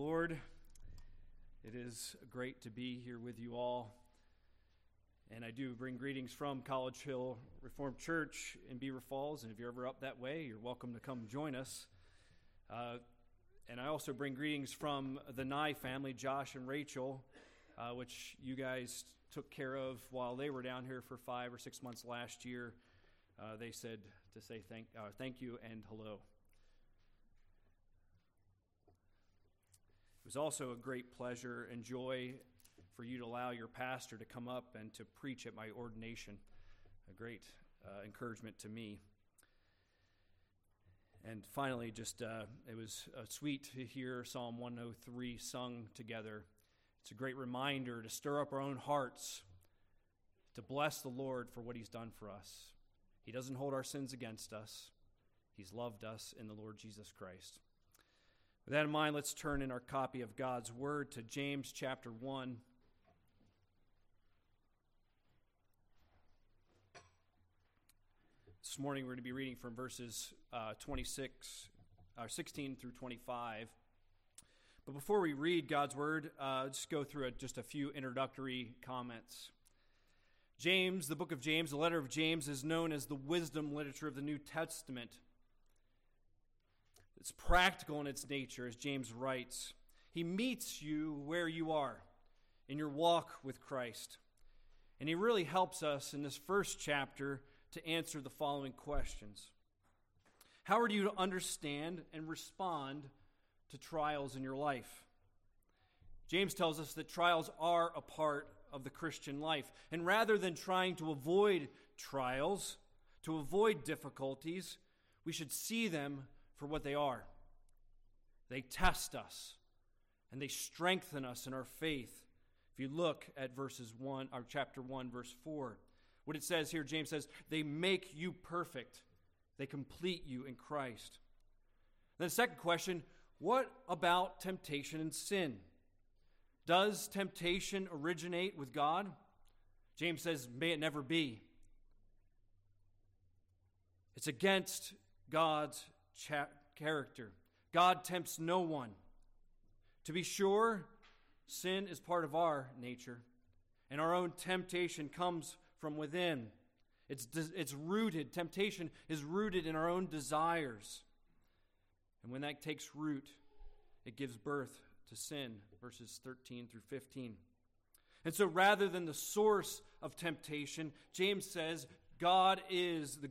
Lord. It is great to be here with you all. And I do bring greetings from College Hill Reformed Church in Beaver Falls. And if you're ever up that way, you're welcome to come join us. Uh, and I also bring greetings from the Nye family, Josh and Rachel, uh, which you guys took care of while they were down here for five or six months last year. Uh, they said to say thank, uh, thank you and hello. Was also a great pleasure and joy for you to allow your pastor to come up and to preach at my ordination. A great uh, encouragement to me. And finally, just uh, it was uh, sweet to hear Psalm 103 sung together. It's a great reminder to stir up our own hearts, to bless the Lord for what He's done for us. He doesn't hold our sins against us, He's loved us in the Lord Jesus Christ. With that in mind, let's turn in our copy of God's Word to James chapter 1. This morning we're going to be reading from verses uh, 26, or uh, 16 through 25. But before we read God's Word, uh, just go through a, just a few introductory comments. James, the book of James, the letter of James, is known as the wisdom literature of the New Testament. It's practical in its nature, as James writes. He meets you where you are in your walk with Christ. And he really helps us in this first chapter to answer the following questions How are you to understand and respond to trials in your life? James tells us that trials are a part of the Christian life. And rather than trying to avoid trials, to avoid difficulties, we should see them for what they are. They test us and they strengthen us in our faith. If you look at verses 1 or chapter 1 verse 4, what it says here James says, "They make you perfect. They complete you in Christ." Then the second question, what about temptation and sin? Does temptation originate with God? James says, may it never be. It's against God's cha- character. God tempts no one. To be sure, sin is part of our nature, and our own temptation comes from within. It's, it's rooted, temptation is rooted in our own desires. And when that takes root, it gives birth to sin, verses 13 through 15. And so rather than the source of temptation, James says God is the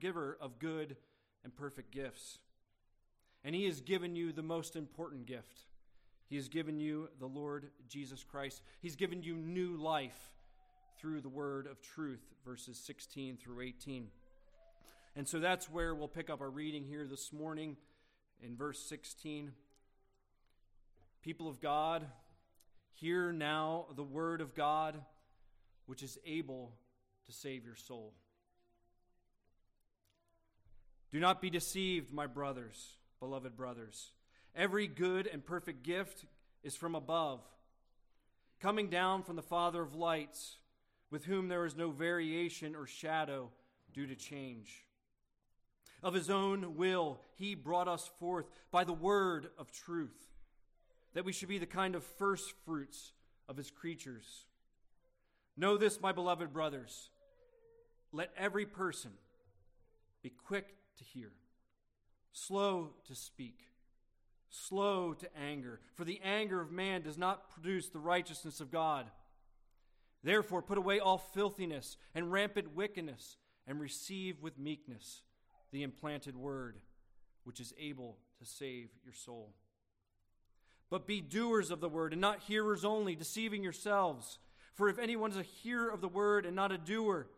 giver of good and perfect gifts. And he has given you the most important gift. He has given you the Lord Jesus Christ. He's given you new life through the word of truth, verses 16 through 18. And so that's where we'll pick up our reading here this morning in verse 16. People of God, hear now the word of God, which is able to save your soul. Do not be deceived, my brothers, beloved brothers. Every good and perfect gift is from above, coming down from the Father of lights, with whom there is no variation or shadow due to change. Of his own will, he brought us forth by the word of truth that we should be the kind of first fruits of his creatures. Know this, my beloved brothers. Let every person be quick to hear, slow to speak, slow to anger, for the anger of man does not produce the righteousness of God. Therefore, put away all filthiness and rampant wickedness, and receive with meekness the implanted word, which is able to save your soul. But be doers of the word and not hearers only, deceiving yourselves. For if anyone is a hearer of the word and not a doer,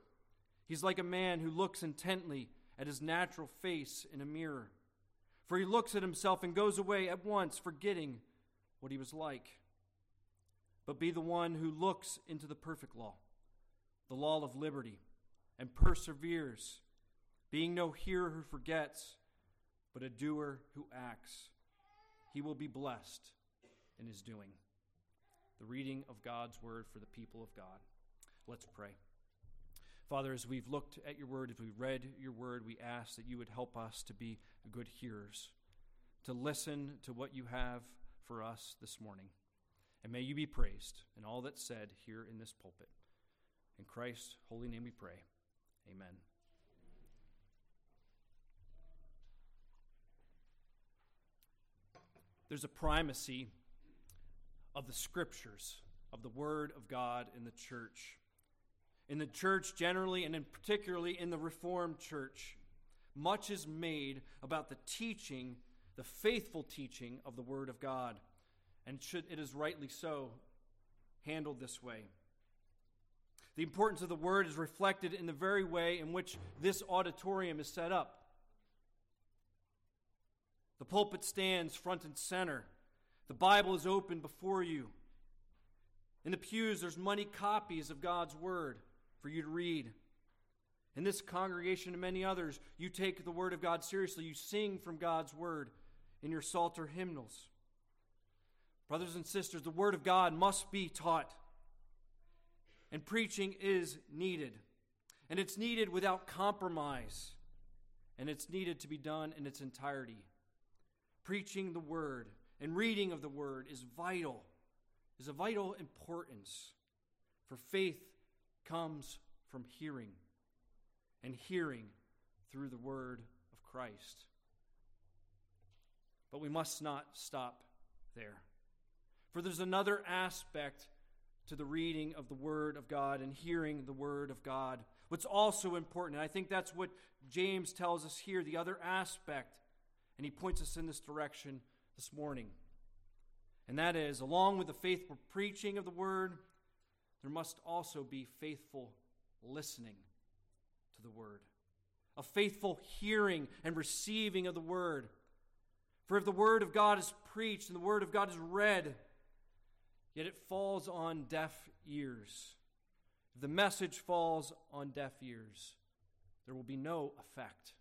he's like a man who looks intently at his natural face in a mirror. For he looks at himself and goes away at once, forgetting what he was like. But be the one who looks into the perfect law, the law of liberty, and perseveres, being no hearer who forgets, but a doer who acts. He will be blessed in his doing. The reading of God's word for the people of God. Let's pray. Father, as we've looked at your word, as we've read your word, we ask that you would help us to be good hearers, to listen to what you have for us this morning. And may you be praised in all that's said here in this pulpit. In Christ's holy name we pray. Amen. There's a primacy of the scriptures, of the Word of God in the church. In the church generally, and in particularly in the Reformed church, much is made about the teaching, the faithful teaching of the Word of God. And should, it is rightly so handled this way. The importance of the Word is reflected in the very way in which this auditorium is set up. The pulpit stands front and center. The Bible is open before you. In the pews, there's many copies of God's Word for you to read. In this congregation and many others, you take the Word of God seriously. You sing from God's Word in your Psalter hymnals. Brothers and sisters, the Word of God must be taught. And preaching is needed. And it's needed without compromise. And it's needed to be done in its entirety. Preaching the Word and reading of the Word is vital, is of vital importance. For faith comes from hearing, and hearing through the word of Christ. But we must not stop there. For there's another aspect to the reading of the Word of God and hearing the Word of God. What's also important, and I think that's what James tells us here, the other aspect, and he points us in this direction this morning. And that is, along with the faithful preaching of the Word, there must also be faithful listening to the word, a faithful hearing and receiving of the word. For if the word of God is preached and the word of God is read, yet it falls on deaf ears, if the message falls on deaf ears, there will be no effect.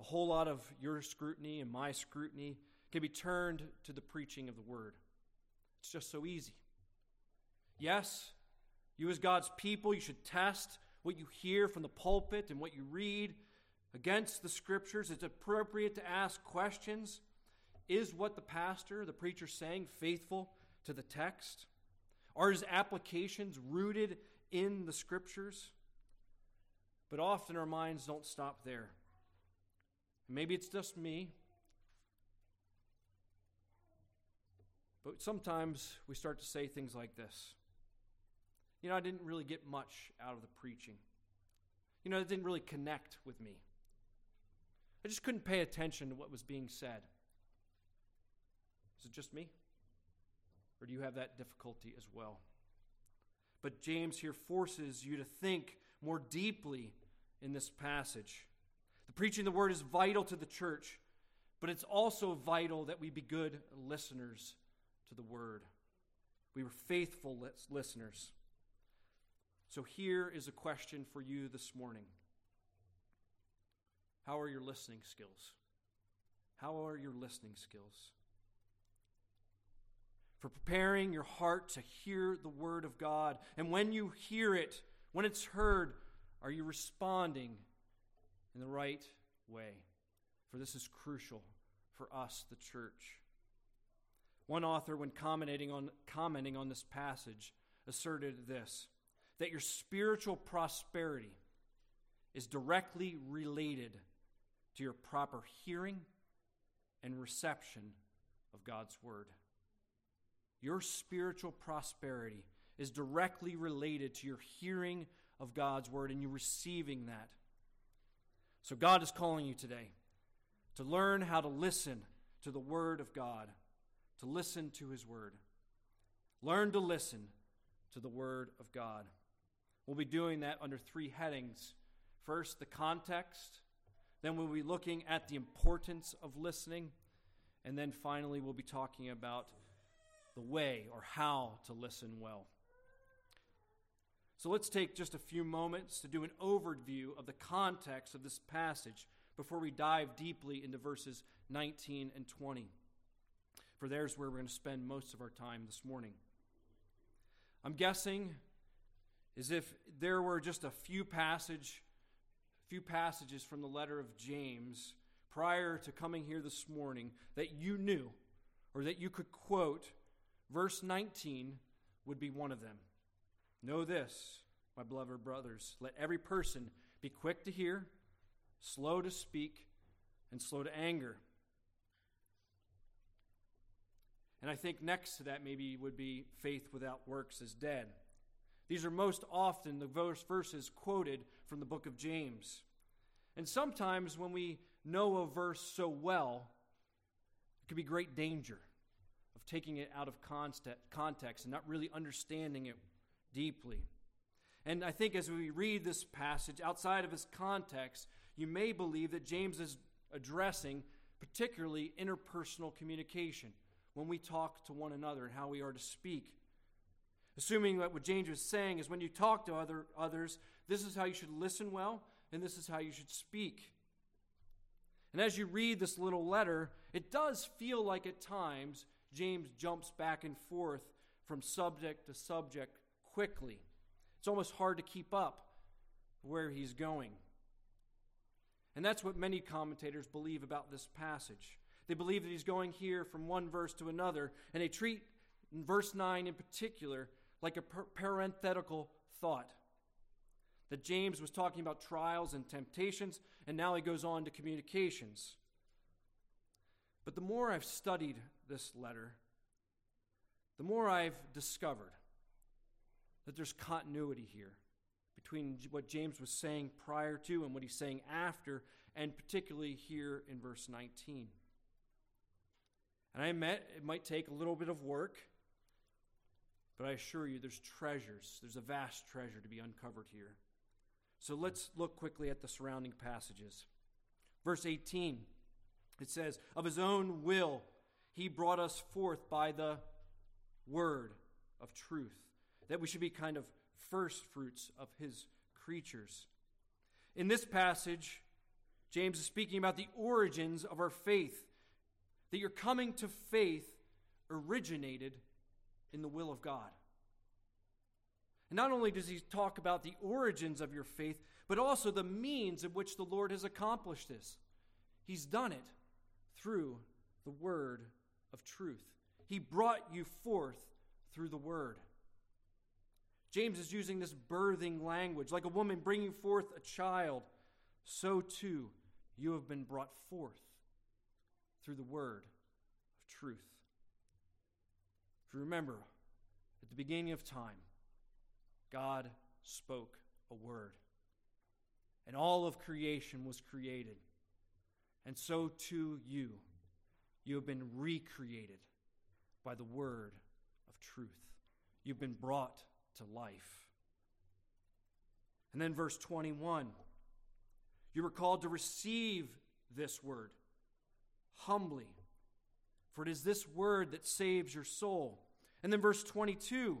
A whole lot of your scrutiny and my scrutiny can be turned to the preaching of the word. It's just so easy. Yes, you as God's people, you should test what you hear from the pulpit and what you read against the scriptures. It's appropriate to ask questions. Is what the pastor, the preacher saying faithful to the text? Are his applications rooted in the scriptures? But often our minds don't stop there. Maybe it's just me, But sometimes we start to say things like this You know, I didn't really get much out of the preaching. You know, it didn't really connect with me. I just couldn't pay attention to what was being said. Is it just me? Or do you have that difficulty as well? But James here forces you to think more deeply in this passage. The preaching of the word is vital to the church, but it's also vital that we be good listeners to the word. We were faithful listeners. So here is a question for you this morning How are your listening skills? How are your listening skills? For preparing your heart to hear the word of God. And when you hear it, when it's heard, are you responding in the right way? For this is crucial for us, the church. One author, when commenting on, commenting on this passage, asserted this that your spiritual prosperity is directly related to your proper hearing and reception of God's Word. Your spiritual prosperity is directly related to your hearing of God's Word and you receiving that. So, God is calling you today to learn how to listen to the Word of God to listen to His Word. Learn to listen to the Word of God. We'll be doing that under three headings. First, the context. Then, we'll be looking at the importance of listening. And then finally, we'll be talking about the way or how to listen well. So let's take just a few moments to do an overview of the context of this passage before we dive deeply into verses 19 and 20 for there's where we're going to spend most of our time this morning. I'm guessing as if there were just a few passage few passages from the letter of James prior to coming here this morning that you knew or that you could quote, verse 19 would be one of them. Know this, my beloved brothers, let every person be quick to hear, slow to speak, and slow to anger. And I think next to that maybe would be faith without works is dead. These are most often the verses quoted from the book of James. And sometimes when we know a verse so well, it could be great danger of taking it out of context and not really understanding it deeply. And I think as we read this passage outside of its context, you may believe that James is addressing particularly interpersonal communication when we talk to one another and how we are to speak. Assuming that what James is saying is when you talk to other, others, this is how you should listen well, and this is how you should speak. And as you read this little letter, it does feel like at times James jumps back and forth from subject to subject quickly. It's almost hard to keep up where he's going. And that's what many commentators believe about this passage. They believe that he's going here from one verse to another, and they treat verse 9 in particular like a parenthetical thought. That James was talking about trials and temptations, and now he goes on to communications. But the more I've studied this letter, the more I've discovered that there's continuity here between what James was saying prior to and what he's saying after, and particularly here in verse 19. And I admit it might take a little bit of work but I assure you, there's treasures. There's a vast treasure to be uncovered here. So let's look quickly at the surrounding passages. Verse 18, it says, Of his own will, he brought us forth by the word of truth, that we should be kind of first fruits of his creatures. In this passage, James is speaking about the origins of our faith, that your coming to faith originated in the will of God. And not only does he talk about the origins of your faith, but also the means in which the Lord has accomplished this. He's done it through the word of truth. He brought you forth through the word. James is using this birthing language, like a woman bringing forth a child. So too, you have been brought forth through the word of truth. If you remember, at the beginning of time, God spoke a word, and all of creation was created. And so too you. You have been recreated by the word of truth. You've been brought to life. And then verse 21 you were called to receive this word humbly for it is this word that saves your soul. And then verse 22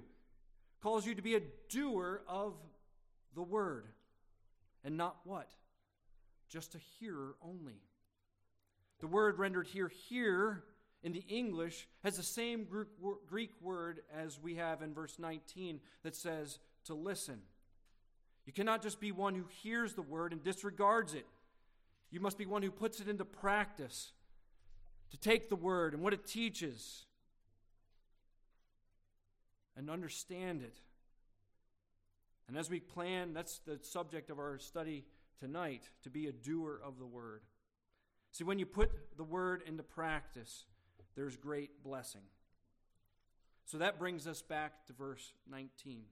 calls you to be a doer of the word and not what? Just a hearer only. The word rendered here, hear, in the English has the same Greek word as we have in verse 19 that says to listen. You cannot just be one who hears the word and disregards it. You must be one who puts it into practice to take the word and what it teaches and understand it. And as we plan, that's the subject of our study tonight to be a doer of the word. See, when you put the word into practice, there's great blessing. So that brings us back to verse 19.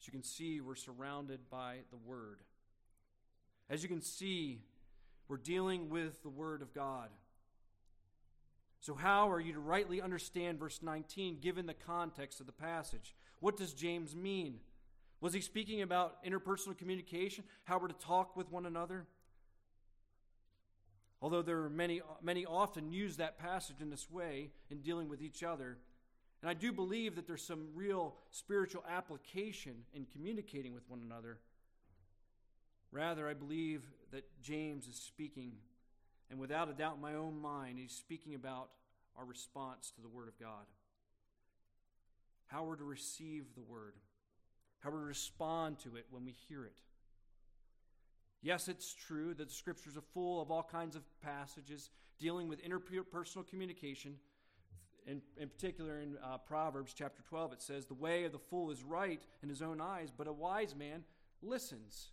As you can see, we're surrounded by the word. As you can see, we're dealing with the word of God. So, how are you to rightly understand verse 19 given the context of the passage? What does James mean? Was he speaking about interpersonal communication, how we're to talk with one another? Although there are many, many often use that passage in this way in dealing with each other. And I do believe that there's some real spiritual application in communicating with one another. Rather, I believe that James is speaking and without a doubt in my own mind, he's speaking about our response to the Word of God. How we're to receive the Word, how we respond to it when we hear it. Yes, it's true that the scriptures are full of all kinds of passages dealing with interpersonal communication. In, in particular, in uh, Proverbs chapter 12, it says, The way of the fool is right in his own eyes, but a wise man listens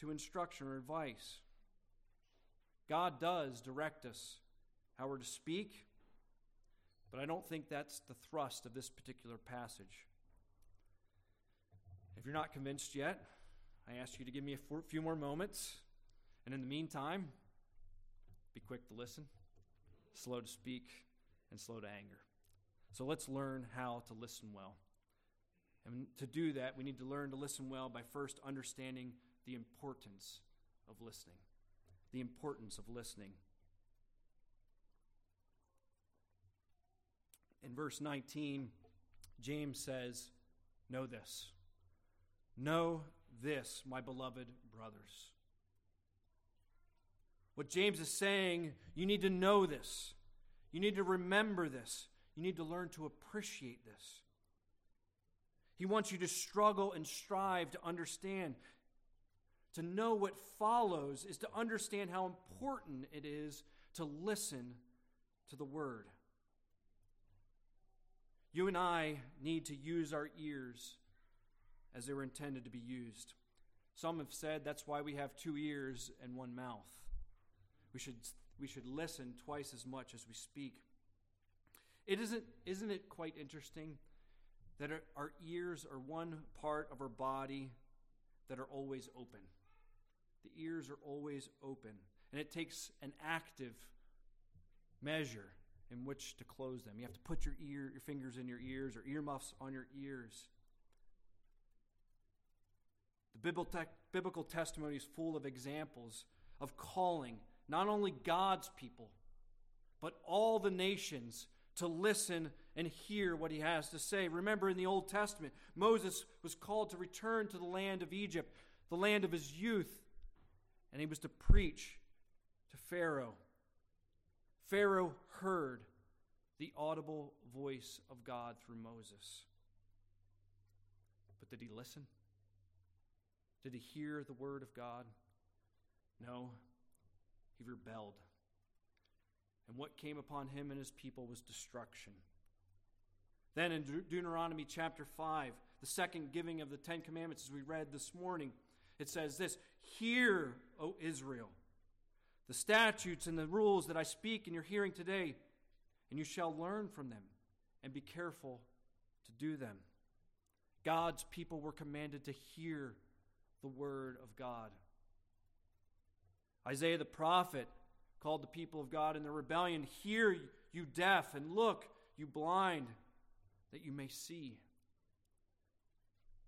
to instruction or advice. God does direct us how we're to speak, but I don't think that's the thrust of this particular passage. If you're not convinced yet, I ask you to give me a few more moments. And in the meantime, be quick to listen, slow to speak, and slow to anger. So let's learn how to listen well. And to do that, we need to learn to listen well by first understanding the importance of listening. The importance of listening. In verse 19, James says, Know this. Know this, my beloved brothers. What James is saying, you need to know this. You need to remember this. You need to learn to appreciate this. He wants you to struggle and strive to understand. To know what follows is to understand how important it is to listen to the word. You and I need to use our ears as they were intended to be used. Some have said that's why we have two ears and one mouth. We should, we should listen twice as much as we speak. It isn't, isn't it quite interesting that our, our ears are one part of our body that are always open? The ears are always open, and it takes an active measure in which to close them. You have to put your ear, your fingers in your ears or earmuffs on your ears. The biblical testimony is full of examples of calling not only God's people, but all the nations to listen and hear what he has to say. Remember in the Old Testament, Moses was called to return to the land of Egypt, the land of his youth, and he was to preach to Pharaoh. Pharaoh heard the audible voice of God through Moses. But did he listen? Did he hear the word of God? No, he rebelled. And what came upon him and his people was destruction. Then in De- Deuteronomy chapter 5, the second giving of the Ten Commandments, as we read this morning, it says this Hear, O Israel, the statutes and the rules that I speak in your hearing today, and you shall learn from them and be careful to do them. God's people were commanded to hear the word of God. Isaiah the prophet called the people of God in their rebellion, Hear, you deaf, and look, you blind, that you may see.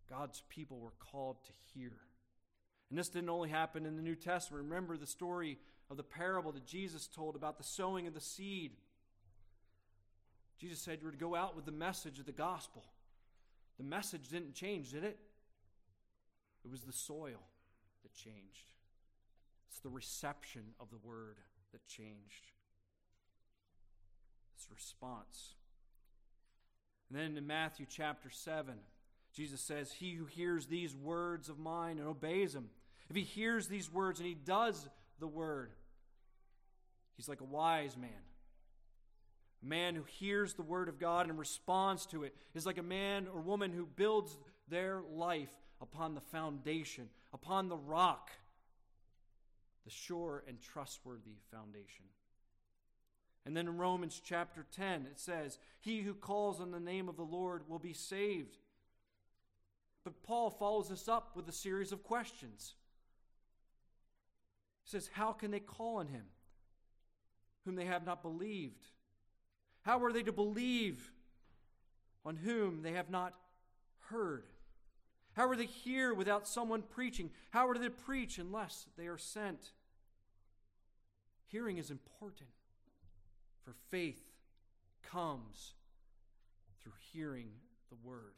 God's people were called to hear. And this didn't only happen in the New Testament. Remember the story of the parable that Jesus told about the sowing of the seed. Jesus said you were to go out with the message of the gospel. The message didn't change, did it? It was the soil that changed. It's the reception of the word that changed. It's response. And then in Matthew chapter 7, Jesus says, He who hears these words of mine and obeys them, if he hears these words and he does the word, he's like a wise man. A man who hears the word of God and responds to it is like a man or woman who builds their life upon the foundation, upon the rock, the sure and trustworthy foundation. And then in Romans chapter 10, it says, He who calls on the name of the Lord will be saved. But Paul follows this up with a series of questions. He says, How can they call on him whom they have not believed? How are they to believe on whom they have not heard? How are they hear without someone preaching? How are they to preach unless they are sent? Hearing is important, for faith comes through hearing the word.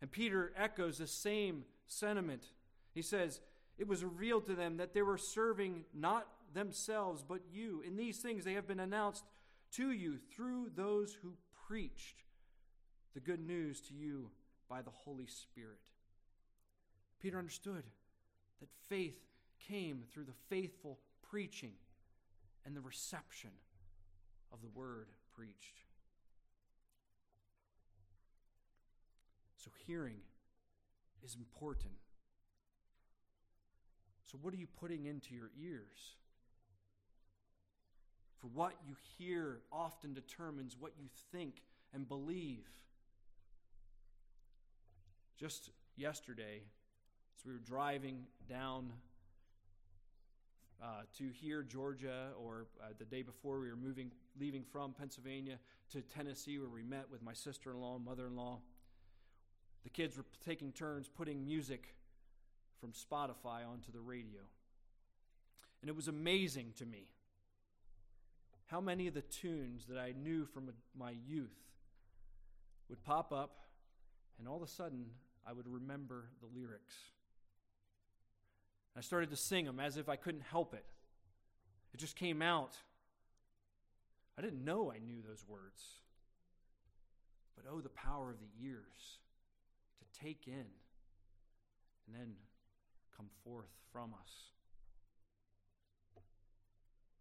And Peter echoes the same sentiment. He says, It was revealed to them that they were serving not themselves, but you. In these things they have been announced to you through those who preached the good news to you by the Holy Spirit. Peter understood that faith came through the faithful preaching and the reception of the word preached. So, hearing is important. So, what are you putting into your ears? For what you hear often determines what you think and believe. Just yesterday, as we were driving down uh, to here, Georgia, or uh, the day before we were moving, leaving from Pennsylvania to Tennessee, where we met with my sister in law and mother in law. The kids were taking turns putting music from Spotify onto the radio. And it was amazing to me how many of the tunes that I knew from my youth would pop up, and all of a sudden I would remember the lyrics. I started to sing them as if I couldn't help it. It just came out. I didn't know I knew those words. But oh, the power of the ears to take in and then come forth from us.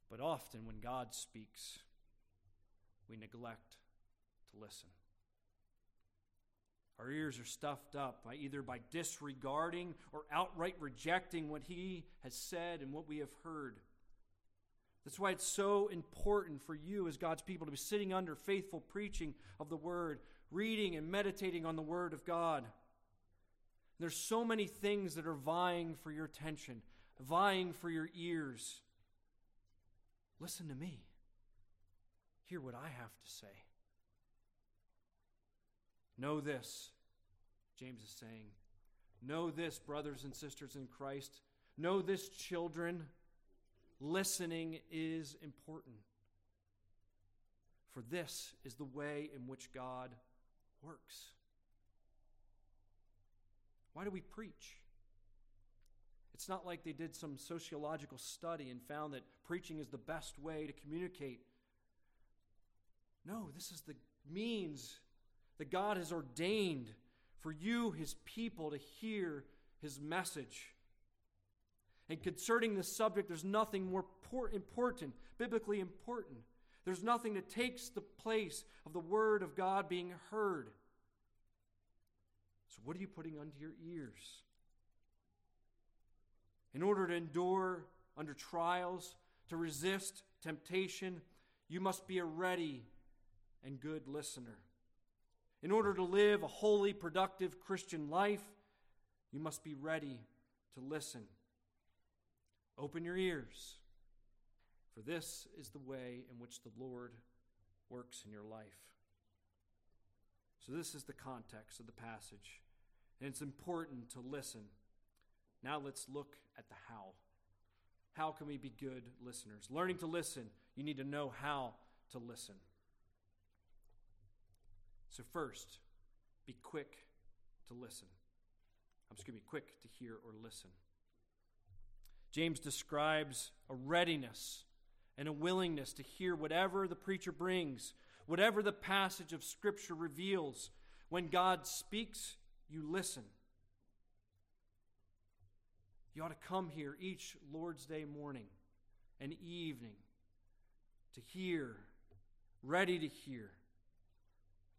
But often when God speaks, we neglect to listen. Our ears are stuffed up by either by disregarding or outright rejecting what he has said and what we have heard. That's why it's so important for you as God's people to be sitting under faithful preaching of the word, reading and meditating on the word of God. There's so many things that are vying for your attention, vying for your ears. Listen to me. Hear what I have to say. Know this, James is saying. Know this, brothers and sisters in Christ. Know this, children. Listening is important. For this is the way in which God works. Why do we preach? It's not like they did some sociological study and found that preaching is the best way to communicate. No, this is the means that God has ordained for you, his people, to hear his message. And concerning this subject, there's nothing more important, biblically important. There's nothing that takes the place of the word of God being heard. So, what are you putting under your ears? In order to endure under trials, to resist temptation, you must be a ready and good listener. In order to live a holy, productive Christian life, you must be ready to listen. Open your ears, for this is the way in which the Lord works in your life. So, this is the context of the passage, and it's important to listen. Now, let's look at the how. How can we be good listeners? Learning to listen, you need to know how to listen. So, first, be quick to listen. I'm just going to be quick to hear or listen. James describes a readiness and a willingness to hear whatever the preacher brings, whatever the passage of Scripture reveals. When God speaks, you listen. You ought to come here each Lord's Day morning and evening to hear, ready to hear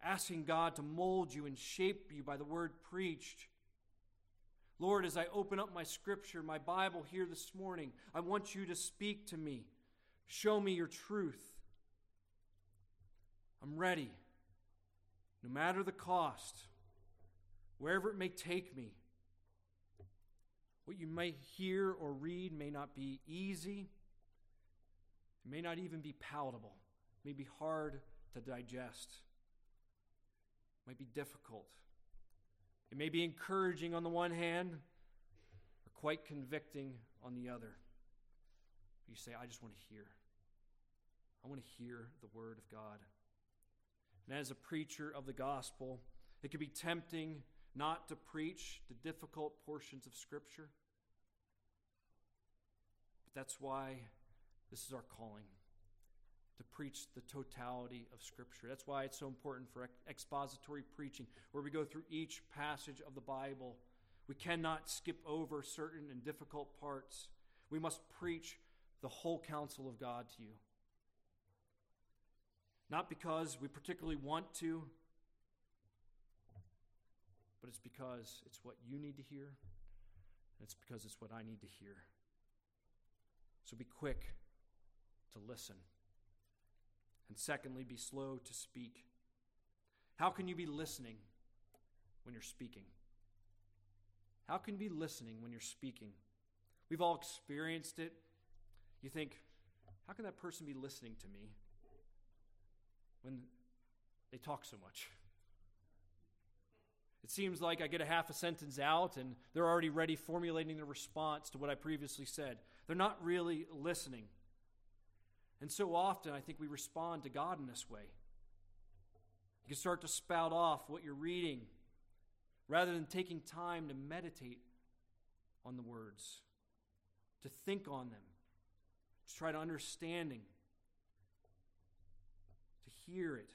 asking God to mold you and shape you by the word preached. Lord, as I open up my scripture, my Bible here this morning, I want you to speak to me. Show me your truth. I'm ready, no matter the cost, wherever it may take me. What you may hear or read may not be easy, it may not even be palatable, it may be hard to digest it might be difficult. It may be encouraging on the one hand or quite convicting on the other. You say, I just want to hear. I want to hear the word of God. And as a preacher of the gospel, it can be tempting not to preach the difficult portions of Scripture. But that's why this is our calling to preach the totality of Scripture. That's why it's so important for expository preaching, where we go through each passage of the Bible. We We cannot skip over certain and difficult parts. We must preach the whole counsel of God to you. Not because we particularly want to, but it's because it's what you need to hear, and it's because it's what I need to hear. So be quick to listen. And secondly, be slow to speak. How can you be listening when you're speaking? How can you be listening when you're speaking? We've all experienced it. You think, how can that person be listening to me when they talk so much? It seems like I get a half a sentence out and they're already ready formulating a response to what I previously said. They're not really listening. And so often, I think we respond to God in this way. You can start to spout off what you're reading rather than taking time to meditate on the words, to think on them, to try to understanding, hear it.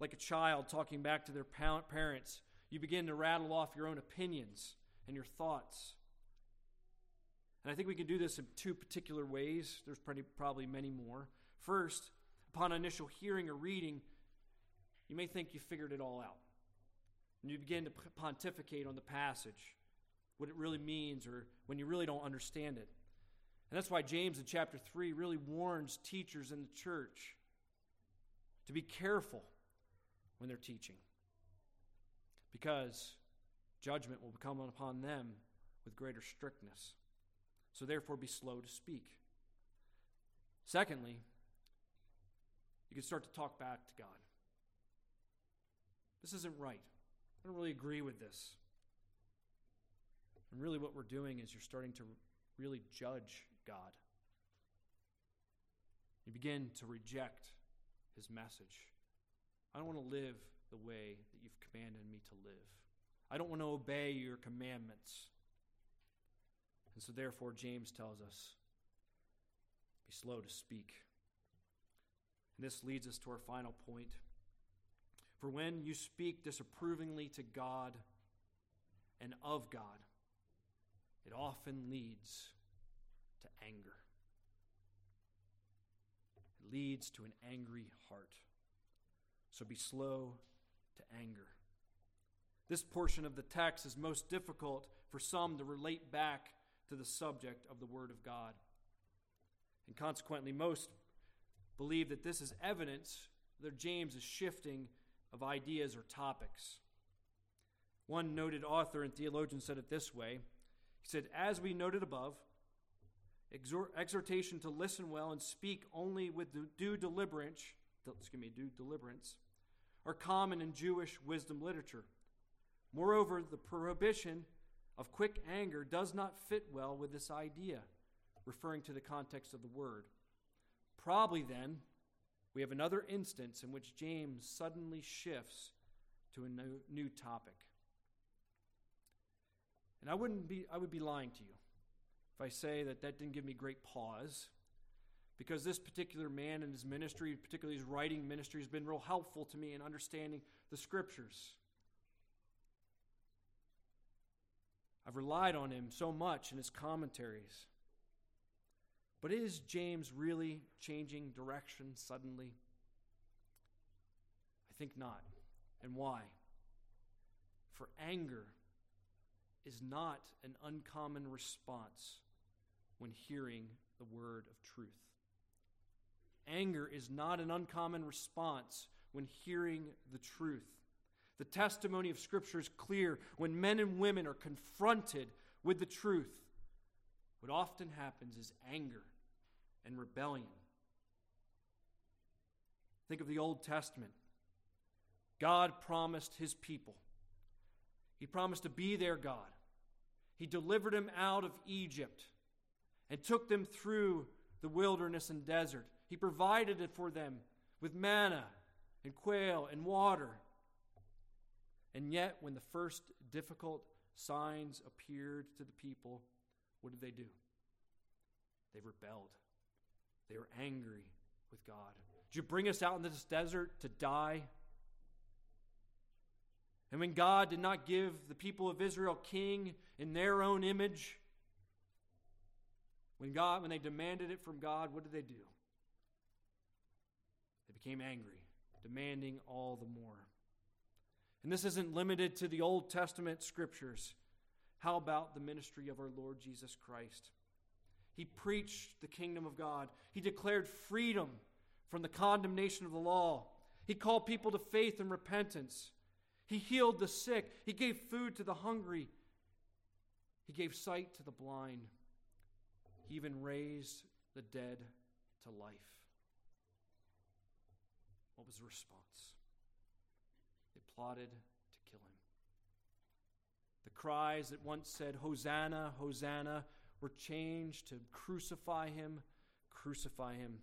Like a child talking back to their parents, you begin to rattle off your own opinions and your thoughts. And I think we can do this in two particular ways. There's probably, probably many more. First, upon initial hearing or reading, you may think you figured it all out. And you begin to pontificate on the passage, what it really means, or when you really don't understand it. And that's why James in chapter 3 really warns teachers in the church to be careful when they're teaching. Because judgment will come upon them with greater strictness. So therefore, be slow to speak. Secondly, you can start to talk back to God. This isn't right. I don't really agree with this. And really, what we're doing is you're starting to really judge God. You begin to reject his message. I don't want to live the way that you've commanded me to live. I don't want to obey your commandments. And so, therefore, James tells us be slow to speak. And this leads us to our final point. For when you speak disapprovingly to God and of God, it often leads to anger. Leads to an angry heart. So be slow to anger. This portion of the text is most difficult for some to relate back to the subject of the Word of God. And consequently, most believe that this is evidence that James is shifting of ideas or topics. One noted author and theologian said it this way He said, As we noted above, exhortation to listen well and speak only with due deliberance, excuse me, due deliberance, are common in Jewish wisdom literature. Moreover, the prohibition of quick anger does not fit well with this idea, referring to the context of the word. Probably then, we have another instance in which James suddenly shifts to a new topic. And I wouldn't be I would be lying to you if I say that that didn't give me great pause because this particular man and his ministry, particularly his writing ministry has been real helpful to me in understanding the scriptures. I've relied on him so much in his commentaries. But is James really changing direction suddenly? I think not. And why? For anger is not an uncommon response when hearing the word of truth. Anger is not an uncommon response when hearing the truth. The testimony of Scripture is clear. When men and women are confronted with the truth, what often happens is anger and rebellion. Think of the Old Testament. God promised his people, He promised to be their God. He delivered them out of Egypt and took them through the wilderness and desert. He provided it for them with manna and quail and water. And yet, when the first difficult signs appeared to the people, what did they do? They rebelled. They were angry with God. Did you bring us out into this desert to die? And when God did not give the people of Israel king in their own image, when God when they demanded it from God, what did they do? They became angry, demanding all the more. And this isn't limited to the Old Testament scriptures. How about the ministry of our Lord Jesus Christ? He preached the kingdom of God. He declared freedom from the condemnation of the law. He called people to faith and repentance. He healed the sick. He gave food to the hungry. He gave sight to the blind. He even raised the dead to life. What was the response? They plotted to kill him. The cries that once said, Hosanna, Hosanna, were changed to crucify him, crucify him.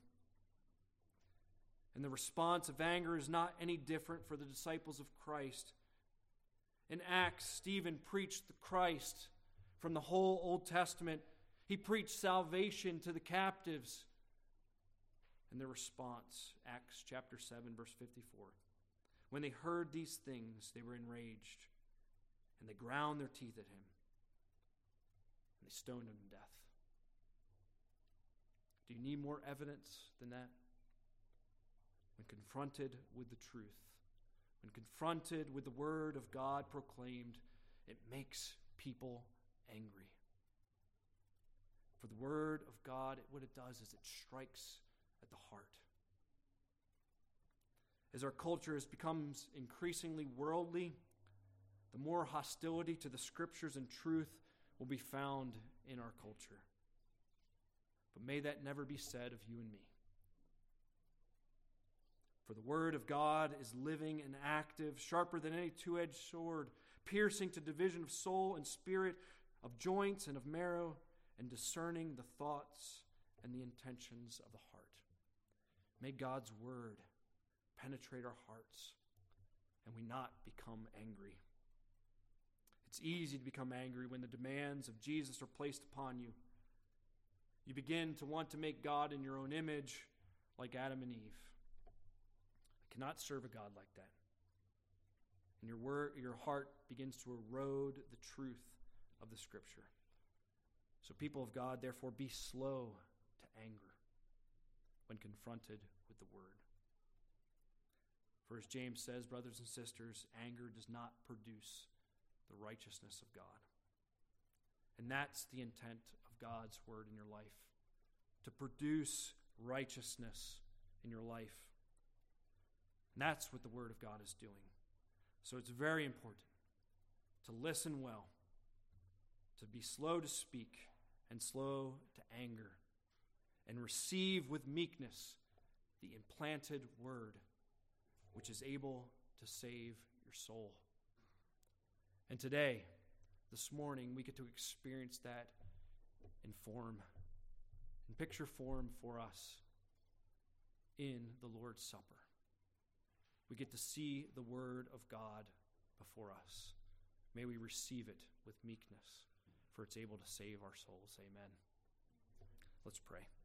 And the response of anger is not any different for the disciples of Christ. In Acts, Stephen preached the Christ from the whole Old Testament. He preached salvation to the captives. And their response, Acts chapter 7, verse 54. When they heard these things, they were enraged, and they ground their teeth at him, and they stoned him to death. Do you need more evidence than that? when confronted with the truth, when confronted with the word of God proclaimed, it makes people angry. For the word of God, what it does is it strikes at the heart. As our culture has becomes increasingly worldly, the more hostility to the scriptures and truth will be found in our culture. But may that never be said of you and me. For the word of God is living and active, sharper than any two edged sword, piercing to division of soul and spirit, of joints and of marrow, and discerning the thoughts and the intentions of the heart. May God's word penetrate our hearts and we not become angry. It's easy to become angry when the demands of Jesus are placed upon you. You begin to want to make God in your own image, like Adam and Eve I cannot serve a God like that. And your, word, your heart begins to erode the truth of the Scripture. So, people of God, therefore, be slow to anger when confronted with the Word. For as James says, brothers and sisters, anger does not produce the righteousness of God. And that's the intent of God's Word in your life to produce righteousness in your life. And that's what the Word of God is doing. So it's very important to listen well, to be slow to speak and slow to anger, and receive with meekness the implanted Word, which is able to save your soul. And today, this morning, we get to experience that in form, in picture form for us in the Lord's Supper we get to see the Word of God before us. May we receive it with meekness, for it's able to save our souls. Amen. Let's pray.